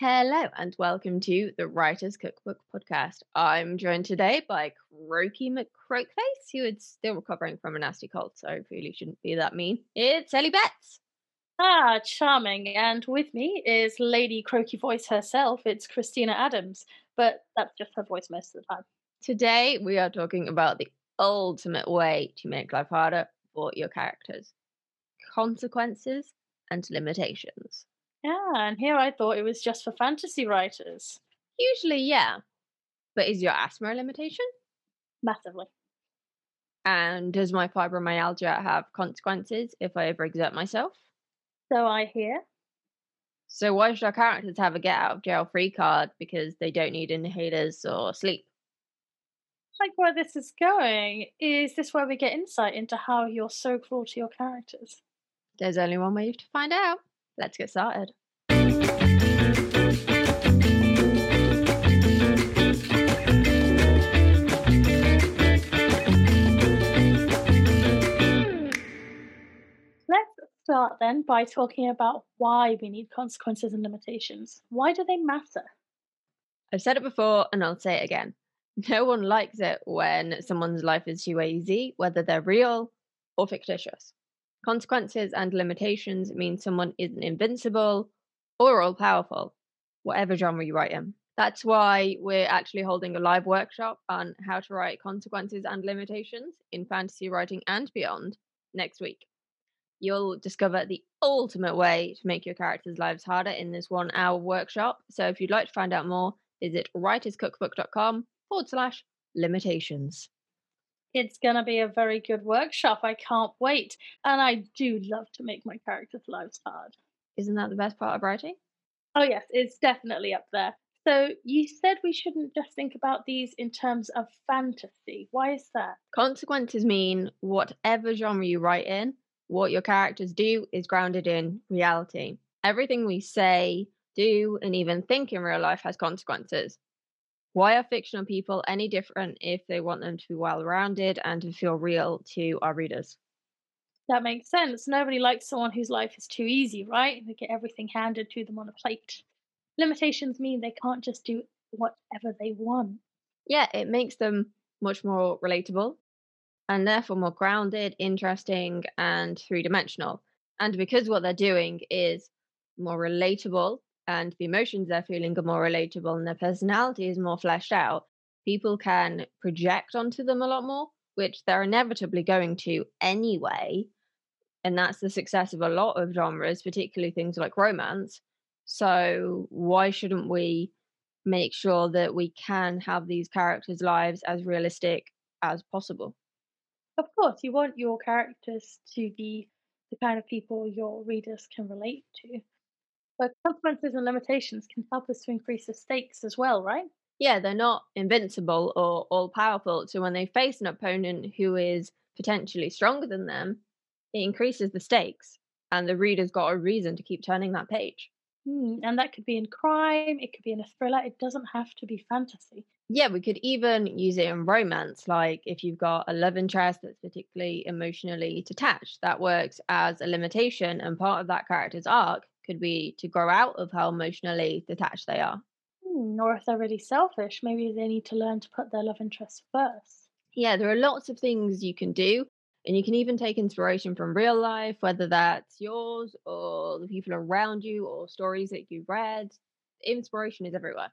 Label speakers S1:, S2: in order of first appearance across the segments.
S1: Hello and welcome to the Writer's Cookbook podcast. I'm joined today by Croaky McCroakface, who is still recovering from a nasty cold, so really shouldn't be that mean. It's Ellie Betts.
S2: Ah, charming. And with me is Lady Croaky Voice herself. It's Christina Adams, but that's just her voice most of the time.
S1: Today we are talking about the ultimate way to make life harder for your characters consequences and limitations.
S2: Yeah, and here I thought it was just for fantasy writers.
S1: Usually, yeah. But is your asthma a limitation?
S2: Massively.
S1: And does my fibromyalgia have consequences if I overexert myself?
S2: So I hear.
S1: So why should our characters have a get out of jail free card because they don't need inhalers or sleep?
S2: Like where this is going, is this where we get insight into how you're so cruel to your characters?
S1: There's only one way to find out. Let's get started.
S2: Let's start then by talking about why we need consequences and limitations. Why do they matter?
S1: I've said it before and I'll say it again. No one likes it when someone's life is too easy, whether they're real or fictitious. Consequences and limitations mean someone isn't invincible or all powerful, whatever genre you write in. That's why we're actually holding a live workshop on how to write consequences and limitations in fantasy writing and beyond next week. You'll discover the ultimate way to make your characters' lives harder in this one hour workshop. So if you'd like to find out more, visit writerscookbook.com forward slash limitations.
S2: It's gonna be a very good workshop. I can't wait. And I do love to make my characters' lives hard.
S1: Isn't that the best part of writing?
S2: Oh, yes, it's definitely up there. So, you said we shouldn't just think about these in terms of fantasy. Why is that?
S1: Consequences mean whatever genre you write in, what your characters do is grounded in reality. Everything we say, do, and even think in real life has consequences. Why are fictional people any different if they want them to be well rounded and to feel real to our readers?
S2: That makes sense. Nobody likes someone whose life is too easy, right? They get everything handed to them on a plate. Limitations mean they can't just do whatever they want.
S1: Yeah, it makes them much more relatable and therefore more grounded, interesting, and three dimensional. And because what they're doing is more relatable and the emotions they're feeling are more relatable and their personality is more fleshed out, people can project onto them a lot more, which they're inevitably going to anyway. And that's the success of a lot of genres, particularly things like romance. So, why shouldn't we make sure that we can have these characters' lives as realistic as possible?
S2: Of course, you want your characters to be the kind of people your readers can relate to. But consequences and limitations can help us to increase the stakes as well, right?
S1: Yeah, they're not invincible or all powerful. So when they face an opponent who is potentially stronger than them, it increases the stakes, and the reader's got a reason to keep turning that page.
S2: Hmm, and that could be in crime, it could be in a thriller, it doesn't have to be fantasy.
S1: Yeah, we could even use it in romance. Like if you've got a love interest that's particularly emotionally detached, that works as a limitation, and part of that character's arc could be to grow out of how emotionally detached they are.
S2: Hmm, or if they're really selfish, maybe they need to learn to put their love interest first.
S1: Yeah, there are lots of things you can do. And you can even take inspiration from real life, whether that's yours or the people around you or stories that you've read. Inspiration is everywhere.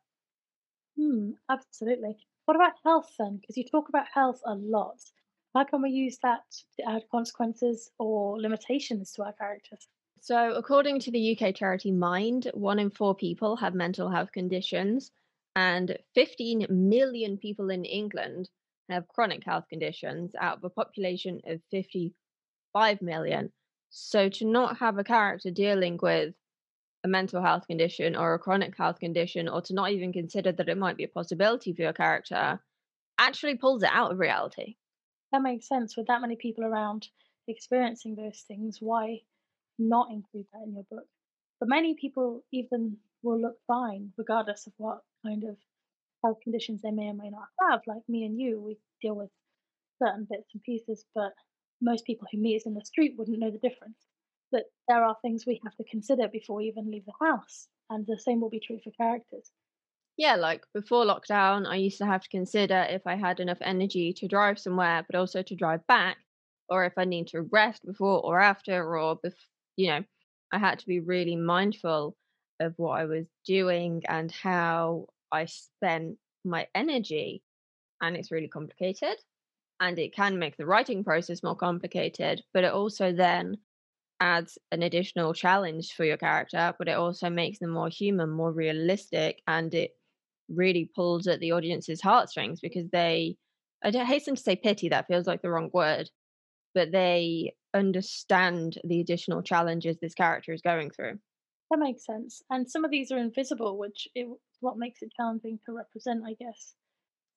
S2: Hmm, absolutely. What about health then? Because you talk about health a lot. How can we use that to add consequences or limitations to our characters?
S1: So, according to the UK charity Mind, one in four people have mental health conditions, and 15 million people in England have chronic health conditions out of a population of 55 million. So, to not have a character dealing with a mental health condition or a chronic health condition, or to not even consider that it might be a possibility for your character, actually pulls it out of reality.
S2: That makes sense. With that many people around experiencing those things, why not include that in your book. But many people even will look fine regardless of what kind of health conditions they may or may not have. Like me and you, we deal with certain bits and pieces, but most people who meet us in the street wouldn't know the difference. that there are things we have to consider before we even leave the house. And the same will be true for characters.
S1: Yeah, like before lockdown, I used to have to consider if I had enough energy to drive somewhere, but also to drive back, or if I need to rest before or after, or, bef- you know, I had to be really mindful of what I was doing and how I spent my energy. And it's really complicated. And it can make the writing process more complicated, but it also then adds an additional challenge for your character, but it also makes them more human, more realistic, and it really pulls at the audience's heartstrings because they, I hasten to say pity, that feels like the wrong word, but they understand the additional challenges this character is going through.
S2: That makes sense. And some of these are invisible, which is what makes it challenging to represent, I guess.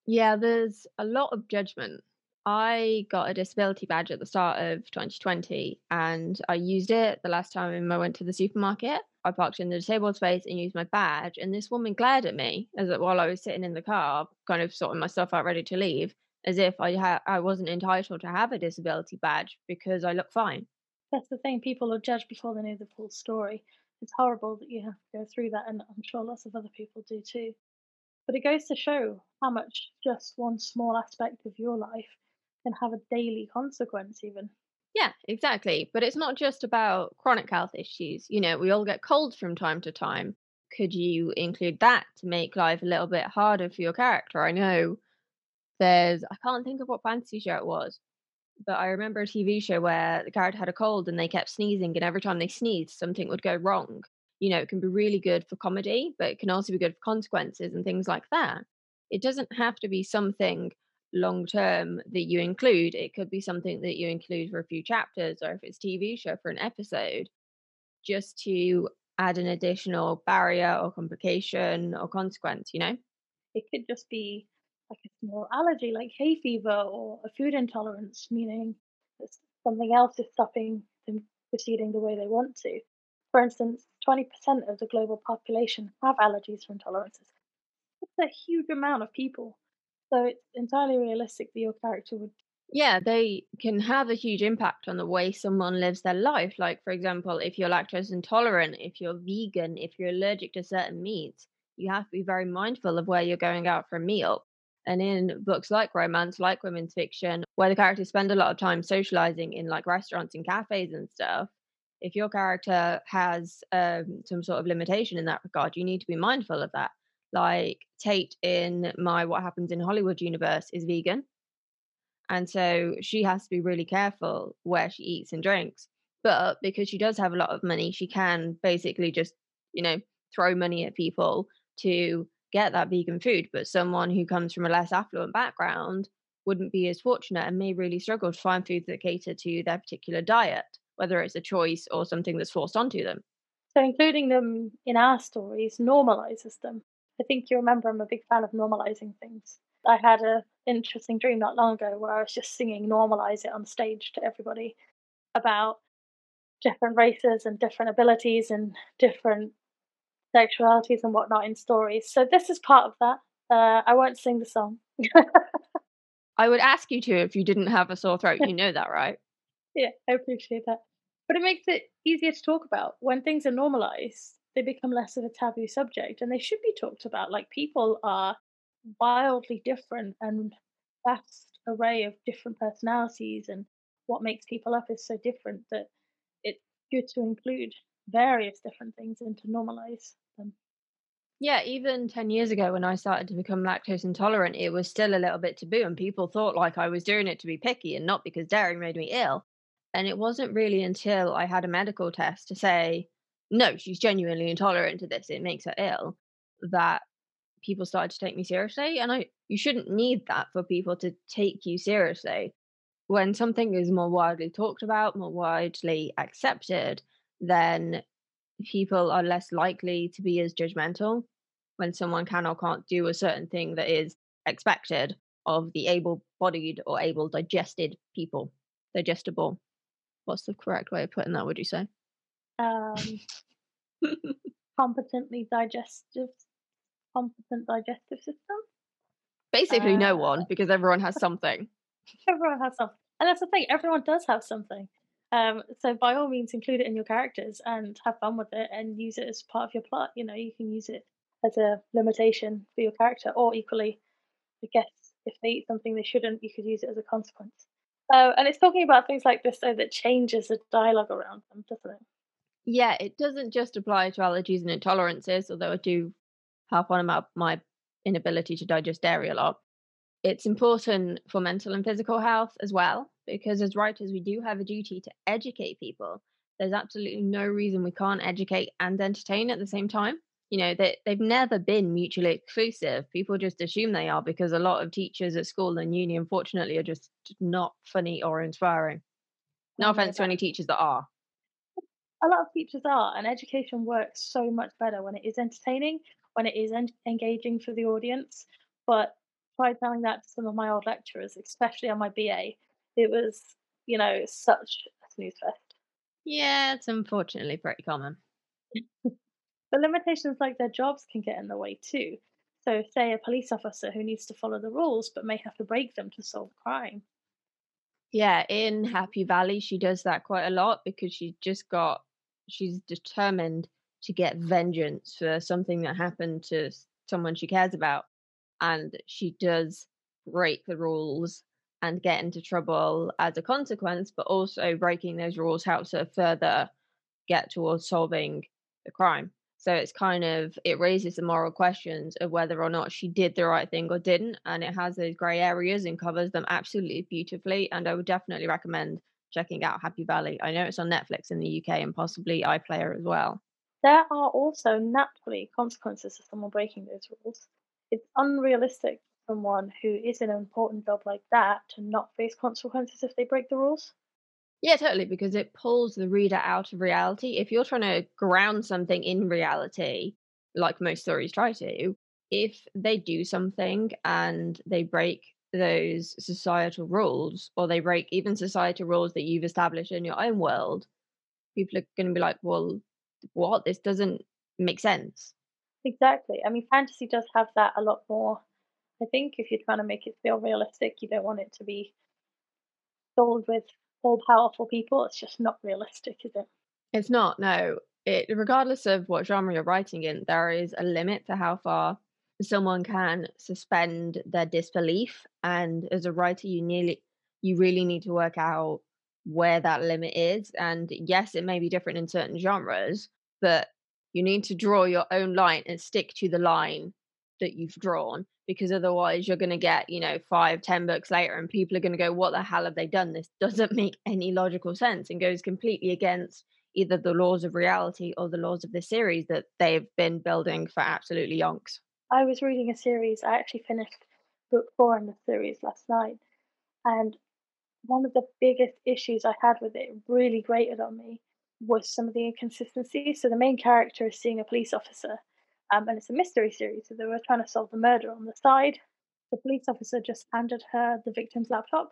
S1: Yeah, there's a lot of judgment. I got a disability badge at the start of 2020 and I used it the last time I went to the supermarket. I parked in the disabled space and used my badge, and this woman glared at me as while I was sitting in the car, kind of sorting my stuff out, ready to leave, as if I ha- I wasn't entitled to have a disability badge because I look fine.
S2: That's the thing; people will judge before they know the full story. It's horrible that you have to go through that, and I'm sure lots of other people do too. But it goes to show how much just one small aspect of your life can have a daily consequence, even.
S1: Yeah, exactly. But it's not just about chronic health issues. You know, we all get colds from time to time. Could you include that to make life a little bit harder for your character? I know there's, I can't think of what fantasy show it was, but I remember a TV show where the character had a cold and they kept sneezing, and every time they sneezed, something would go wrong. You know, it can be really good for comedy, but it can also be good for consequences and things like that. It doesn't have to be something long term that you include. It could be something that you include for a few chapters, or if it's TV show for an episode, just to add an additional barrier or complication or consequence. You know,
S2: it could just be like a small allergy, like hay fever, or a food intolerance, meaning that something else is stopping them proceeding the way they want to. For instance, 20% of the global population have allergies or intolerances. It's a huge amount of people. So it's entirely realistic that your character would.
S1: Yeah, they can have a huge impact on the way someone lives their life. Like, for example, if you're lactose intolerant, if you're vegan, if you're allergic to certain meats, you have to be very mindful of where you're going out for a meal. And in books like romance, like women's fiction, where the characters spend a lot of time socializing in like restaurants and cafes and stuff, if your character has um, some sort of limitation in that regard, you need to be mindful of that like Tate in my What Happens in Hollywood universe is vegan. And so she has to be really careful where she eats and drinks. But because she does have a lot of money, she can basically just, you know, throw money at people to get that vegan food. But someone who comes from a less affluent background wouldn't be as fortunate and may really struggle to find foods that cater to their particular diet, whether it's a choice or something that's forced onto them.
S2: So including them in our stories normalizes them. I think you remember I'm a big fan of normalizing things. I had an interesting dream not long ago where I was just singing Normalize It on stage to everybody about different races and different abilities and different sexualities and whatnot in stories. So this is part of that. Uh, I won't sing the song.
S1: I would ask you to if you didn't have a sore throat. You know that, right?
S2: yeah, I appreciate that. But it makes it easier to talk about when things are normalized they become less of a taboo subject and they should be talked about. Like people are wildly different and vast array of different personalities and what makes people up is so different that it's good to include various different things and to normalize them.
S1: Yeah, even 10 years ago when I started to become lactose intolerant, it was still a little bit taboo, and people thought like I was doing it to be picky and not because dairy made me ill. And it wasn't really until I had a medical test to say, no, she's genuinely intolerant to this. It makes her ill. That people started to take me seriously. And I you shouldn't need that for people to take you seriously. When something is more widely talked about, more widely accepted, then people are less likely to be as judgmental when someone can or can't do a certain thing that is expected of the able bodied or able digested people. Digestible. What's the correct way of putting that, would you say?
S2: um, competently digestive, competent digestive system.
S1: Basically, uh, no one because everyone has something.
S2: Everyone has something, and that's the thing. Everyone does have something. Um, so by all means, include it in your characters and have fun with it and use it as part of your plot. You know, you can use it as a limitation for your character, or equally, I guess if they eat something they shouldn't, you could use it as a consequence. Uh, and it's talking about things like this though that changes the dialogue around them, doesn't it?
S1: Yeah, it doesn't just apply to allergies and intolerances, although I do harp on about my inability to digest dairy a lot. It's important for mental and physical health as well, because as writers, we do have a duty to educate people. There's absolutely no reason we can't educate and entertain at the same time. You know, they, they've never been mutually exclusive. People just assume they are because a lot of teachers at school and uni, unfortunately, are just not funny or inspiring. No offense to any teachers that are.
S2: A lot of teachers are, and education works so much better when it is entertaining, when it is en- engaging for the audience. But try telling that to some of my old lecturers, especially on my BA. It was, you know, such a snooze fest.
S1: Yeah, it's unfortunately pretty common.
S2: But limitations like their jobs can get in the way too. So, say a police officer who needs to follow the rules but may have to break them to solve crime.
S1: Yeah, in Happy Valley, she does that quite a lot because she's just got, she's determined to get vengeance for something that happened to someone she cares about. And she does break the rules and get into trouble as a consequence, but also breaking those rules helps her further get towards solving the crime. So it's kind of it raises the moral questions of whether or not she did the right thing or didn't, and it has those grey areas and covers them absolutely beautifully. And I would definitely recommend checking out Happy Valley. I know it's on Netflix in the UK and possibly iPlayer as well.
S2: There are also naturally consequences of someone breaking those rules. It's unrealistic someone who is in an important job like that to not face consequences if they break the rules.
S1: Yeah, totally, because it pulls the reader out of reality. If you're trying to ground something in reality, like most stories try to, if they do something and they break those societal rules, or they break even societal rules that you've established in your own world, people are going to be like, well, what? This doesn't make sense.
S2: Exactly. I mean, fantasy does have that a lot more. I think if you're trying to make it feel realistic, you don't want it to be filled with all powerful people. It's just not realistic, is it?
S1: It's not, no. It regardless of what genre you're writing in, there is a limit to how far someone can suspend their disbelief. And as a writer, you nearly you really need to work out where that limit is. And yes, it may be different in certain genres, but you need to draw your own line and stick to the line that you've drawn because otherwise you're going to get you know five ten books later and people are going to go what the hell have they done? This doesn't make any logical sense and goes completely against either the laws of reality or the laws of the series that they've been building for absolutely yonks.
S2: I was reading a series i actually finished book four in the series last night and one of the biggest issues i had with it really grated on me was some of the inconsistencies. So the main character is seeing a police officer um, and it's a mystery series, so they were trying to solve the murder on the side. The police officer just handed her the victim's laptop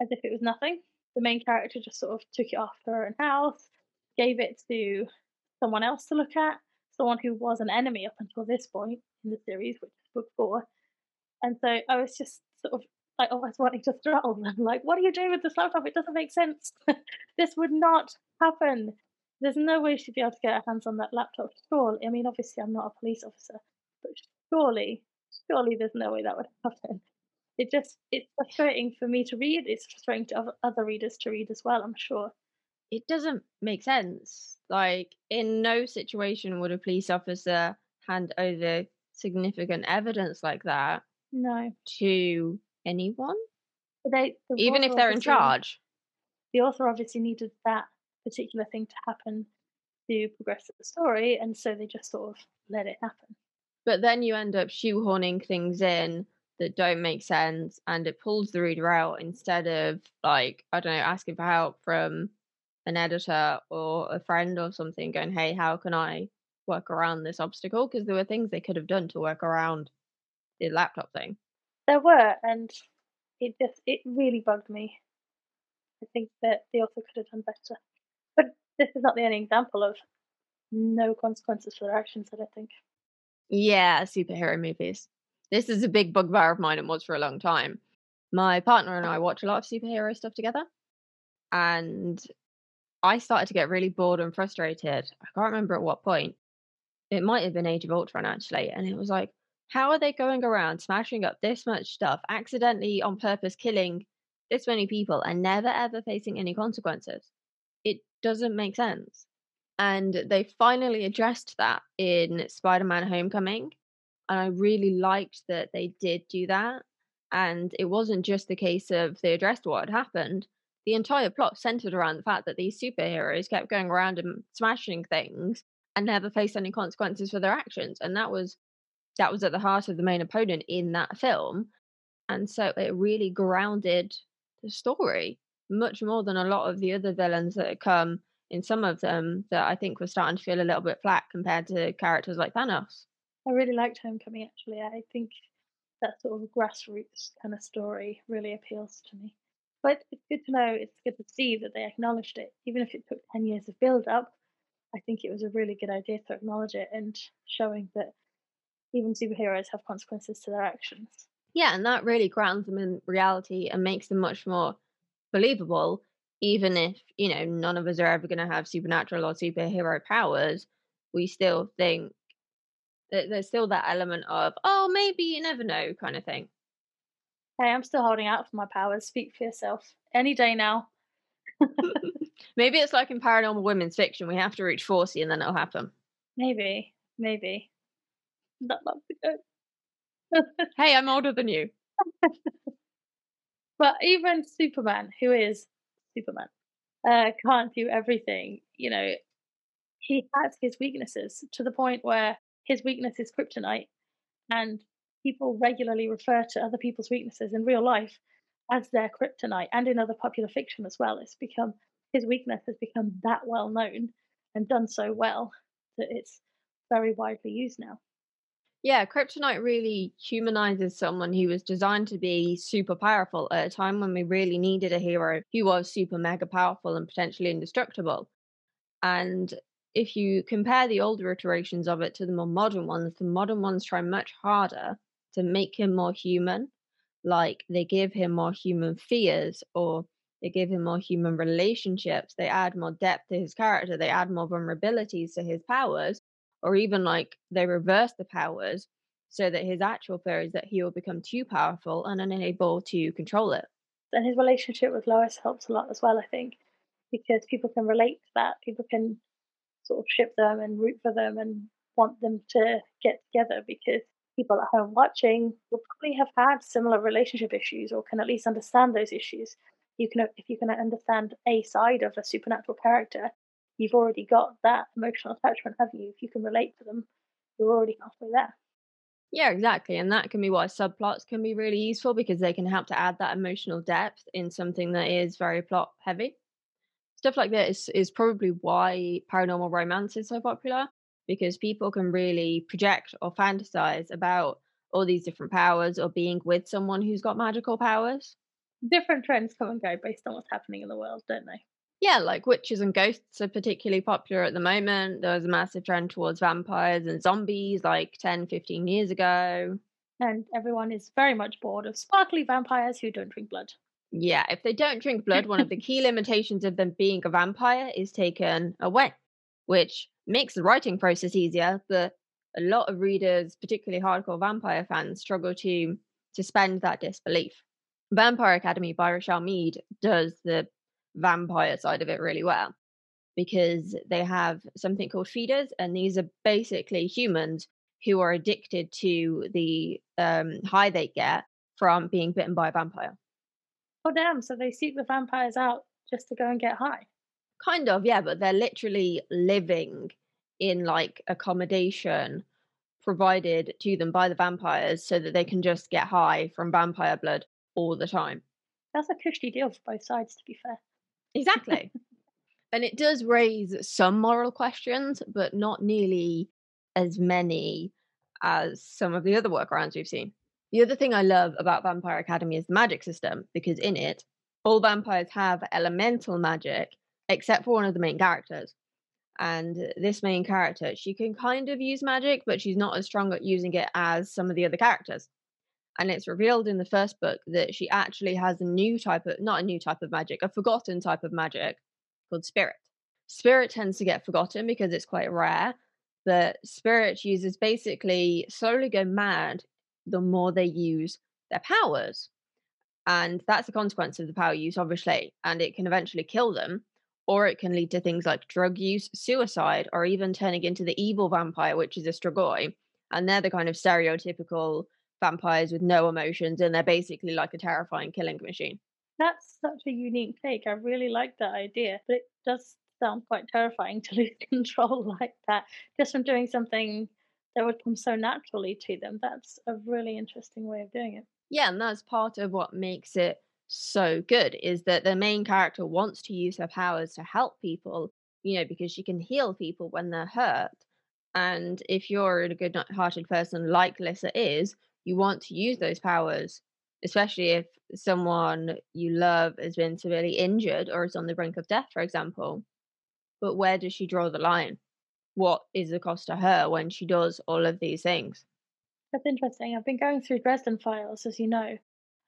S2: as if it was nothing. The main character just sort of took it off her own house, gave it to someone else to look at, someone who was an enemy up until this point in the series, which is book four. And so I was just sort of like almost wanting to throttle them, like, what are you doing with this laptop? It doesn't make sense. this would not happen there's no way she'd be able to get her hands on that laptop. Surely, I mean, obviously, I'm not a police officer, but surely, surely, there's no way that would happen. It just it's frustrating for me to read. It's frustrating to other readers to read as well. I'm sure.
S1: It doesn't make sense. Like, in no situation would a police officer hand over significant evidence like that.
S2: No.
S1: To anyone.
S2: They,
S1: the even if they're in charge.
S2: The author obviously needed that particular thing to happen to progress the story, and so they just sort of let it happen.
S1: But then you end up shoehorning things in that don't make sense, and it pulls the reader out instead of like I don't know, asking for help from an editor or a friend or something, going, "Hey, how can I work around this obstacle?" Because there were things they could have done to work around the laptop thing.
S2: There were, and it just it really bugged me. I think that the author could have done better. This is not the only example of no consequences for their actions, I don't think.
S1: Yeah, superhero movies. This is a big bugbear of mine and was for a long time. My partner and I watch a lot of superhero stuff together. And I started to get really bored and frustrated. I can't remember at what point. It might have been Age of Ultron actually, and it was like, how are they going around smashing up this much stuff, accidentally on purpose killing this many people, and never ever facing any consequences? It doesn't make sense. And they finally addressed that in Spider Man Homecoming. And I really liked that they did do that. And it wasn't just the case of they addressed what had happened. The entire plot centered around the fact that these superheroes kept going around and smashing things and never faced any consequences for their actions. And that was that was at the heart of the main opponent in that film. And so it really grounded the story much more than a lot of the other villains that had come in some of them that I think were starting to feel a little bit flat compared to characters like Thanos.
S2: I really liked Homecoming actually. I think that sort of grassroots kind of story really appeals to me. But it's good to know, it's good to see that they acknowledged it. Even if it took 10 years of build up, I think it was a really good idea to acknowledge it and showing that even superheroes have consequences to their actions.
S1: Yeah, and that really grounds them in reality and makes them much more believable, even if, you know, none of us are ever going to have supernatural or superhero powers. We still think that there's still that element of, oh, maybe you never know kind of thing.
S2: Hey, I'm still holding out for my powers. Speak for yourself. Any day now.
S1: maybe it's like in paranormal women's fiction. We have to reach 40 and then it'll happen.
S2: Maybe. Maybe. That long ago.
S1: hey, I'm older than you.
S2: but even Superman, who is Superman, uh, can't do everything. You know, he has his weaknesses to the point where his weakness is kryptonite, and people regularly refer to other people's weaknesses in real life as their kryptonite, and in other popular fiction as well. It's become his weakness has become that well known and done so well that it's very widely used now.
S1: Yeah, Kryptonite really humanizes someone who was designed to be super powerful at a time when we really needed a hero who was super mega powerful and potentially indestructible. And if you compare the older iterations of it to the more modern ones, the modern ones try much harder to make him more human. Like they give him more human fears or they give him more human relationships. They add more depth to his character. They add more vulnerabilities to his powers or even like they reverse the powers so that his actual fear is that he will become too powerful and unable to control it.
S2: And his relationship with Lois helps a lot as well, I think, because people can relate to that. People can sort of ship them and root for them and want them to get together because people at home watching will probably have had similar relationship issues or can at least understand those issues. You can, if you can understand a side of a supernatural character, you've already got that emotional attachment, have you? If you can relate to them, you're already halfway there.
S1: Yeah, exactly. And that can be why subplots can be really useful because they can help to add that emotional depth in something that is very plot heavy. Stuff like this is probably why paranormal romance is so popular because people can really project or fantasize about all these different powers or being with someone who's got magical powers.
S2: Different trends come and go based on what's happening in the world, don't they?
S1: Yeah, like witches and ghosts are particularly popular at the moment. There was a massive trend towards vampires and zombies like 10, 15 years ago.
S2: And everyone is very much bored of sparkly vampires who don't drink blood.
S1: Yeah, if they don't drink blood, one of the key limitations of them being a vampire is taken away, which makes the writing process easier, but a lot of readers, particularly hardcore vampire fans, struggle to suspend that disbelief. Vampire Academy by Richelle Mead does the vampire side of it really well because they have something called feeders, and these are basically humans who are addicted to the um, high they get from being bitten by a vampire.
S2: Oh, damn. So they seek the vampires out just to go and get high?
S1: Kind of, yeah, but they're literally living in like accommodation provided to them by the vampires so that they can just get high from vampire blood all the time.
S2: That's a cushy deal for both sides, to be fair.
S1: Exactly. and it does raise some moral questions, but not nearly as many as some of the other workarounds we've seen. The other thing I love about Vampire Academy is the magic system, because in it, all vampires have elemental magic, except for one of the main characters. And this main character, she can kind of use magic, but she's not as strong at using it as some of the other characters and it's revealed in the first book that she actually has a new type of not a new type of magic a forgotten type of magic called spirit Spirit tends to get forgotten because it's quite rare. But spirit users basically slowly go mad the more they use their powers. And that's a consequence of the power use, obviously. And it can eventually kill them, or it can lead to things like drug use, suicide, or even turning into the evil vampire, which is a Strigoi. And they're the kind of stereotypical vampires with no emotions, and they're basically like a terrifying killing machine.
S2: That's such a unique take. I really like that idea, but it does sound quite terrifying to lose control like that just from doing something that would come so naturally to them. That's a really interesting way of doing it.
S1: Yeah, and that's part of what makes it so good is that the main character wants to use her powers to help people, you know, because she can heal people when they're hurt. And if you're a good hearted person like Lissa is, you want to use those powers, especially if someone you love has been severely injured or is on the brink of death, for example. But where does she draw the line? What is the cost to her when she does all of these things?
S2: That's interesting. I've been going through Dresden Files, as you know,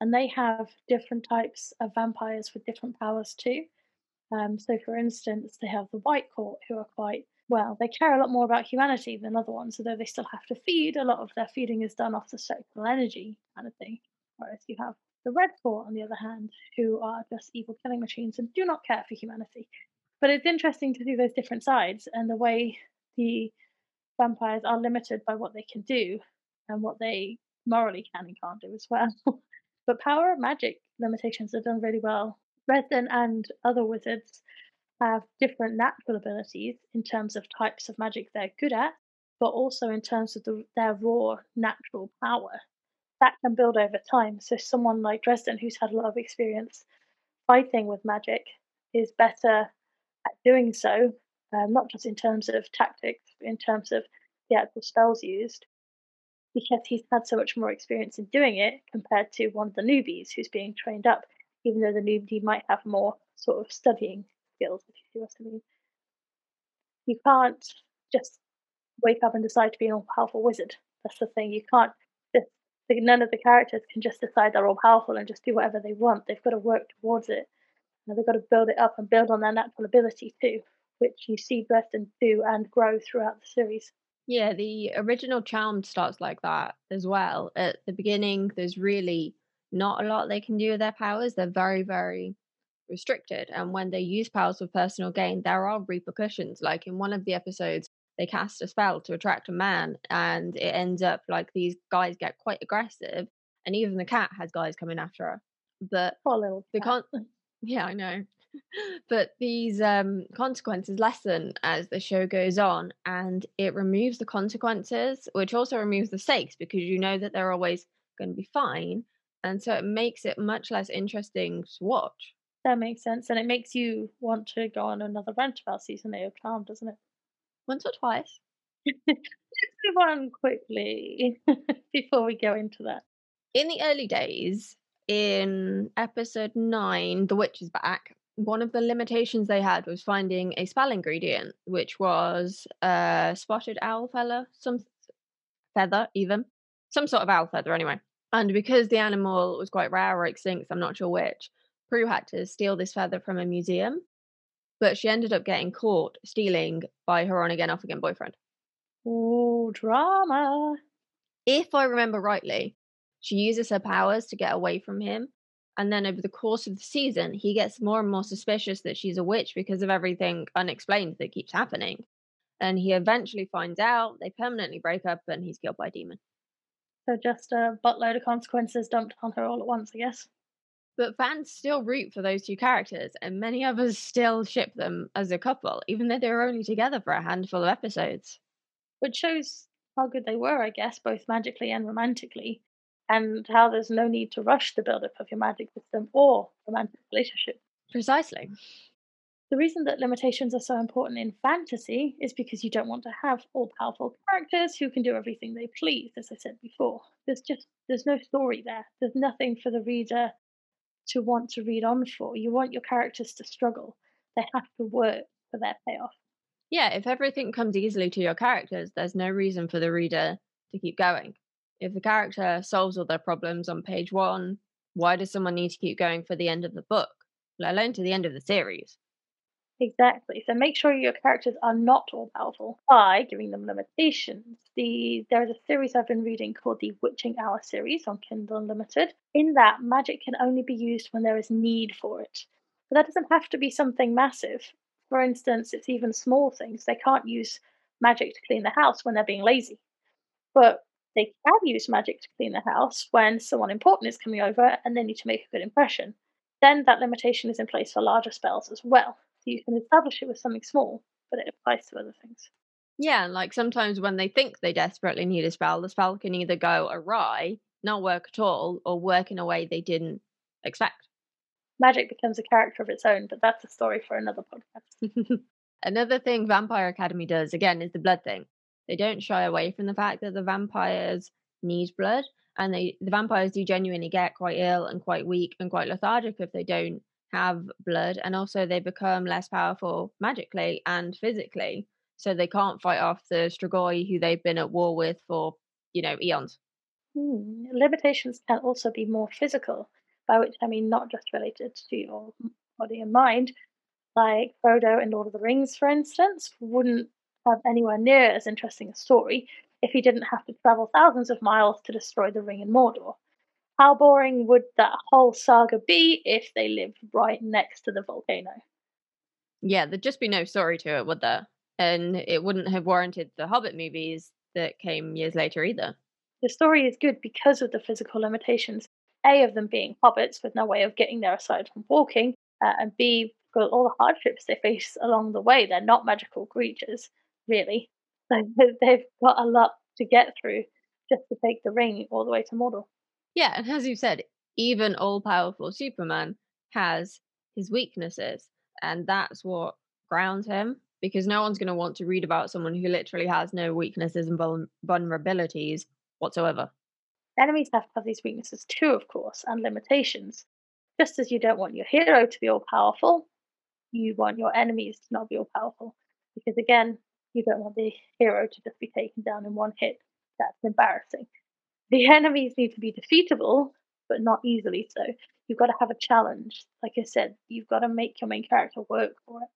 S2: and they have different types of vampires with different powers too. Um, so, for instance, they have the White Court, who are quite well, they care a lot more about humanity than other ones, although they still have to feed. A lot of their feeding is done off the sexual energy kind of thing. Whereas you have the Red Court, on the other hand, who are just evil killing machines and do not care for humanity. But it's interesting to see those different sides and the way the vampires are limited by what they can do and what they morally can and can't do as well. but power of magic limitations are done really well. Dresden and other wizards have different natural abilities in terms of types of magic they're good at, but also in terms of the, their raw natural power. That can build over time. So, someone like Dresden, who's had a lot of experience fighting with magic, is better at doing so, um, not just in terms of tactics, in terms of the actual spells used, because he's had so much more experience in doing it compared to one of the newbies who's being trained up, even though the newbie might have more sort of studying skills, if you see what I mean. You can't just wake up and decide to be an all powerful wizard. That's the thing. You can't none of the characters can just decide they're all powerful and just do whatever they want. They've got to work towards it. And they've got to build it up and build on their natural ability too, which you see Dresden do and grow throughout the series.
S1: Yeah, the original Charmed starts like that as well. At the beginning, there's really not a lot they can do with their powers. They're very, very restricted. And when they use powers for personal gain, there are repercussions. Like in one of the episodes, they cast a spell to attract a man, and it ends up like these guys get quite aggressive, and even the cat has guys coming after her. But
S2: Poor little
S1: the con- yeah, I know. but these um, consequences lessen as the show goes on, and it removes the consequences, which also removes the stakes because you know that they're always going to be fine, and so it makes it much less interesting to watch.
S2: That makes sense, and it makes you want to go on another rant about season eight of Charm, doesn't it?
S1: Once or twice.
S2: Let's move on quickly before we go into that.
S1: In the early days, in episode nine, The Witch is Back, one of the limitations they had was finding a spell ingredient, which was a spotted owl feather, some feather even, some sort of owl feather anyway. And because the animal was quite rare or extinct, I'm not sure which, Prue had to steal this feather from a museum, but she ended up getting caught stealing by her on again, off again boyfriend.
S2: Oh, drama.
S1: If I remember rightly, she uses her powers to get away from him. And then over the course of the season, he gets more and more suspicious that she's a witch because of everything unexplained that keeps happening. And he eventually finds out, they permanently break up, and he's killed by a demon.
S2: So just a buttload of consequences dumped on her all at once, I guess
S1: but fans still root for those two characters, and many others still ship them as a couple, even though they were only together for a handful of episodes.
S2: Which shows how good they were, I guess, both magically and romantically, and how there's no need to rush the build up of your magic system or romantic relationship.
S1: Precisely.
S2: The reason that limitations are so important in fantasy is because you don't want to have all powerful characters who can do everything they please, as I said before. There's just there's no story there. There's nothing for the reader to want to read on for. You want your characters to struggle. They have to work for their payoff.
S1: Yeah, if everything comes easily to your characters, there's no reason for the reader to keep going. If the character solves all their problems on page one, why does someone need to keep going for the end of the book, let alone to the end of the series?
S2: Exactly. So make sure your characters are not all powerful by giving them limitations. The there is a series I've been reading called the Witching Hour series on Kindle Unlimited. In that, magic can only be used when there is need for it. But that doesn't have to be something massive. For instance, it's even small things. They can't use magic to clean the house when they're being lazy. But they can use magic to clean the house when someone important is coming over and they need to make a good impression. Then that limitation is in place for larger spells as well. So you can establish it with something small, but it applies to other things.
S1: Yeah, like sometimes when they think they desperately need a spell, the spell can either go awry, not work at all, or work in a way they didn't expect.
S2: Magic becomes a character of its own, but that's a story for another podcast.
S1: Another thing Vampire Academy does, again, is the blood thing. They don't shy away from the fact that the vampires need blood, and they the vampires do genuinely get quite ill and quite weak and quite lethargic if they don't have blood and also they become less powerful magically and physically. So they can't fight off the strigoi who they've been at war with for you know eons.
S2: Hmm. limitations can also be more physical by which i mean not just related to your body and mind. Like frodo in lord of the rings for instance wouldn't have anywhere near as interesting a story if he didn't have to travel thousands of miles to destroy the ring in mordor how boring would that whole saga be if they lived right next to the volcano?
S1: Yeah, there'd just be no story to it, would there? And it wouldn't have warranted the Hobbit movies that came years later either.
S2: The story is good because of the physical limitations. A, of them being hobbits with no way of getting there aside from walking, uh, and B, for all the hardships they face along the way. They're not magical creatures, really. So they've got a lot to get through just to take the ring all the way to Mordor.
S1: Yeah, and as you said, even all powerful Superman has his weaknesses, and that's what grounds him because no one's going to want to read about someone who literally has no weaknesses and vulnerabilities whatsoever.
S2: Enemies have to have these weaknesses too, of course, and limitations. Just as you don't want your hero to be all powerful, you want your enemies to not be all powerful. Because again, you don't want the hero to just be taken down in one hit. That's embarrassing the enemies need to be defeatable, but not easily so. You've got to have a challenge. Like I said, you've got to make your main character work for it.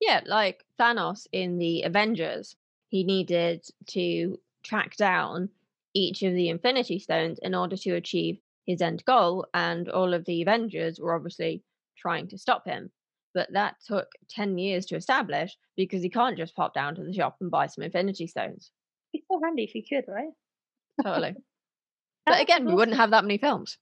S1: Yeah, like Thanos in the Avengers, he needed to track down each of the Infinity Stones in order to achieve his end goal, and all of the Avengers were obviously trying to stop him. But that took 10 years to establish because he can't just pop down to the shop and buy some Infinity Stones.
S2: It's so handy if he could, right?
S1: Totally. But again, we wouldn't have that many films.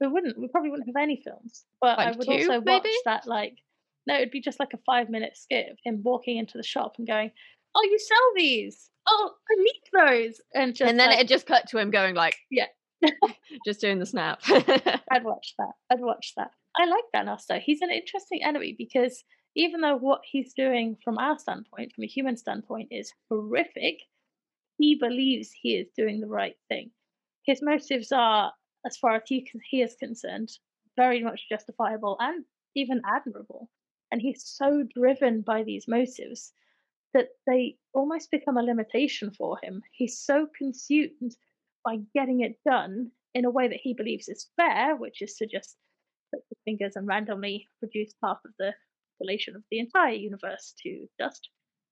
S2: We wouldn't. We probably wouldn't have any films. But like I would two, also watch maybe? that like no, it'd be just like a five minute skit of him walking into the shop and going, "Oh, you sell these? Oh, I need those!" And just
S1: and then
S2: like,
S1: it just cut to him going like,
S2: "Yeah."
S1: just doing the snap.
S2: I'd watch that. I'd watch that. I like Thanos though. He's an interesting enemy because even though what he's doing from our standpoint, from a human standpoint, is horrific, he believes he is doing the right thing his motives are, as far as he, he is concerned, very much justifiable and even admirable. And he's so driven by these motives that they almost become a limitation for him. He's so consumed by getting it done in a way that he believes is fair, which is to just put his fingers and randomly produce half of the population of the entire universe to dust.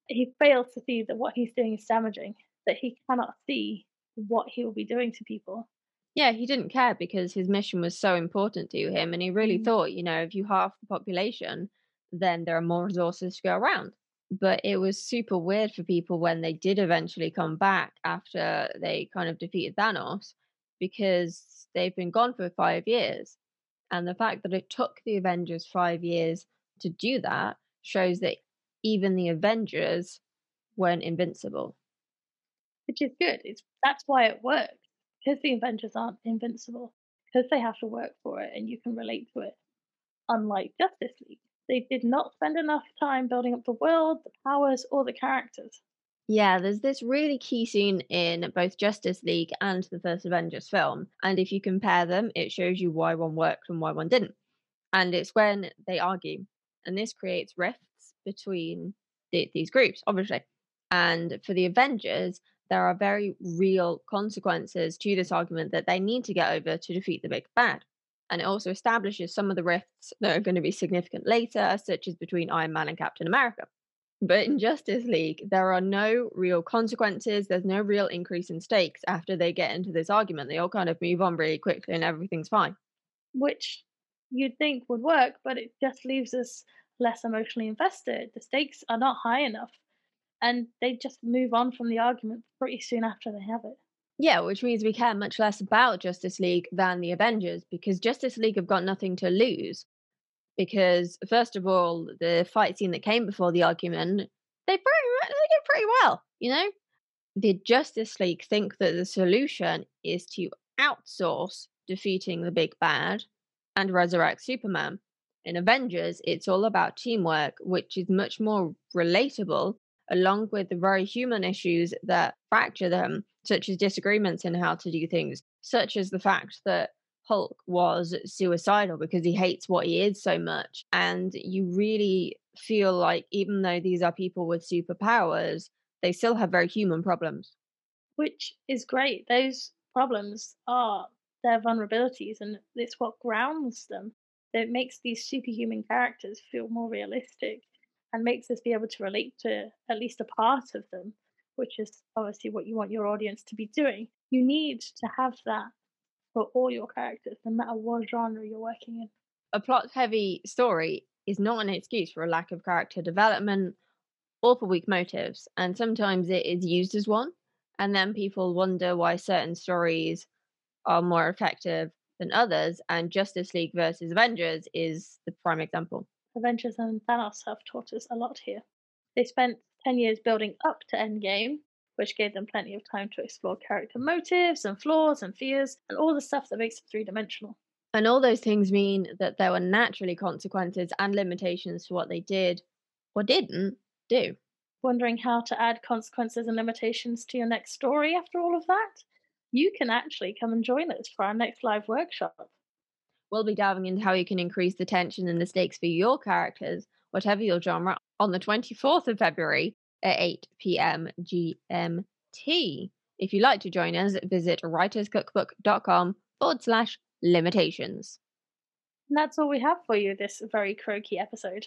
S2: He fails to see that what he's doing is damaging, that he cannot see what he will be doing to people.
S1: Yeah, he didn't care because his mission was so important to him. And he really mm-hmm. thought, you know, if you half the population, then there are more resources to go around. But it was super weird for people when they did eventually come back after they kind of defeated Thanos because they've been gone for five years. And the fact that it took the Avengers five years to do that shows that even the Avengers weren't invincible
S2: which is good. It's that's why it works because the Avengers aren't invincible because they have to work for it and you can relate to it. Unlike Justice League, they did not spend enough time building up the world, the powers, or the characters.
S1: Yeah, there's this really key scene in both Justice League and the first Avengers film. And if you compare them, it shows you why one worked and why one didn't. And it's when they argue. And this creates rifts between the, these groups, obviously. And for the Avengers, there are very real consequences to this argument that they need to get over to defeat the big bad. and it also establishes some of the rifts that are going to be significant later, such as between Iron Man and Captain America. But in Justice League, there are no real consequences. There's no real increase in stakes after they get into this argument. They all kind of move on really quickly and everything's fine.
S2: Which you'd think would work, but it just leaves us less emotionally invested. The stakes are not high enough. And they just move on from the argument pretty soon after they have it.
S1: Yeah, which means we care much less about Justice League than the Avengers because Justice League have got nothing to lose. Because first of all, the fight scene that came before the argument, they pretty they did pretty well, you know. The Justice League think that the solution is to outsource defeating the big bad and resurrect Superman. In Avengers, it's all about teamwork, which is much more relatable, along with the very human issues that fracture them such as disagreements in how to do things, such as the fact that Hulk was suicidal because he hates what he is so much. And you really feel like, even though these are people with superpowers, they still have very human problems.
S2: Which is great. Those problems are their vulnerabilities, and it's what grounds them. It makes these superhuman characters feel more realistic and makes us be able to relate to at least a part of them which is obviously what you want your audience to be doing, you need to have that for all your characters, no matter what genre you're working in.
S1: A plot heavy story is not an excuse for a lack of character development or for weak motives, and sometimes it is used as one. And then people wonder why certain stories are more effective than others, and Justice League versus Avengers is the prime example.
S2: Avengers and Thanos have taught us a lot here. They spent 10 years building up to Endgame, which gave them plenty of time to explore character motives and flaws and fears and all the stuff that makes it three dimensional.
S1: And all those things mean that there were naturally consequences and limitations to what they did or didn't do.
S2: Wondering how to add consequences and limitations to your next story after all of that? You can actually come and join us for our next live workshop.
S1: We'll be diving into how you can increase the tension and the stakes for your characters, whatever your genre, on the 24th of February at 8 p.m. GMT. If you'd like to join us, visit writerscookbook.com forward slash limitations.
S2: And that's all we have for you this very croaky episode.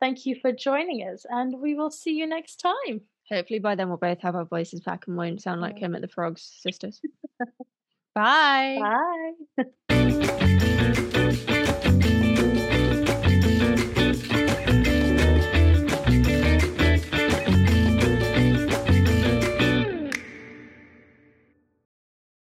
S2: Thank you for joining us, and we will see you next time.
S1: Hopefully, by then, we'll both have our voices back and won't sound like him at the Frog's sisters. Bye.
S2: Bye.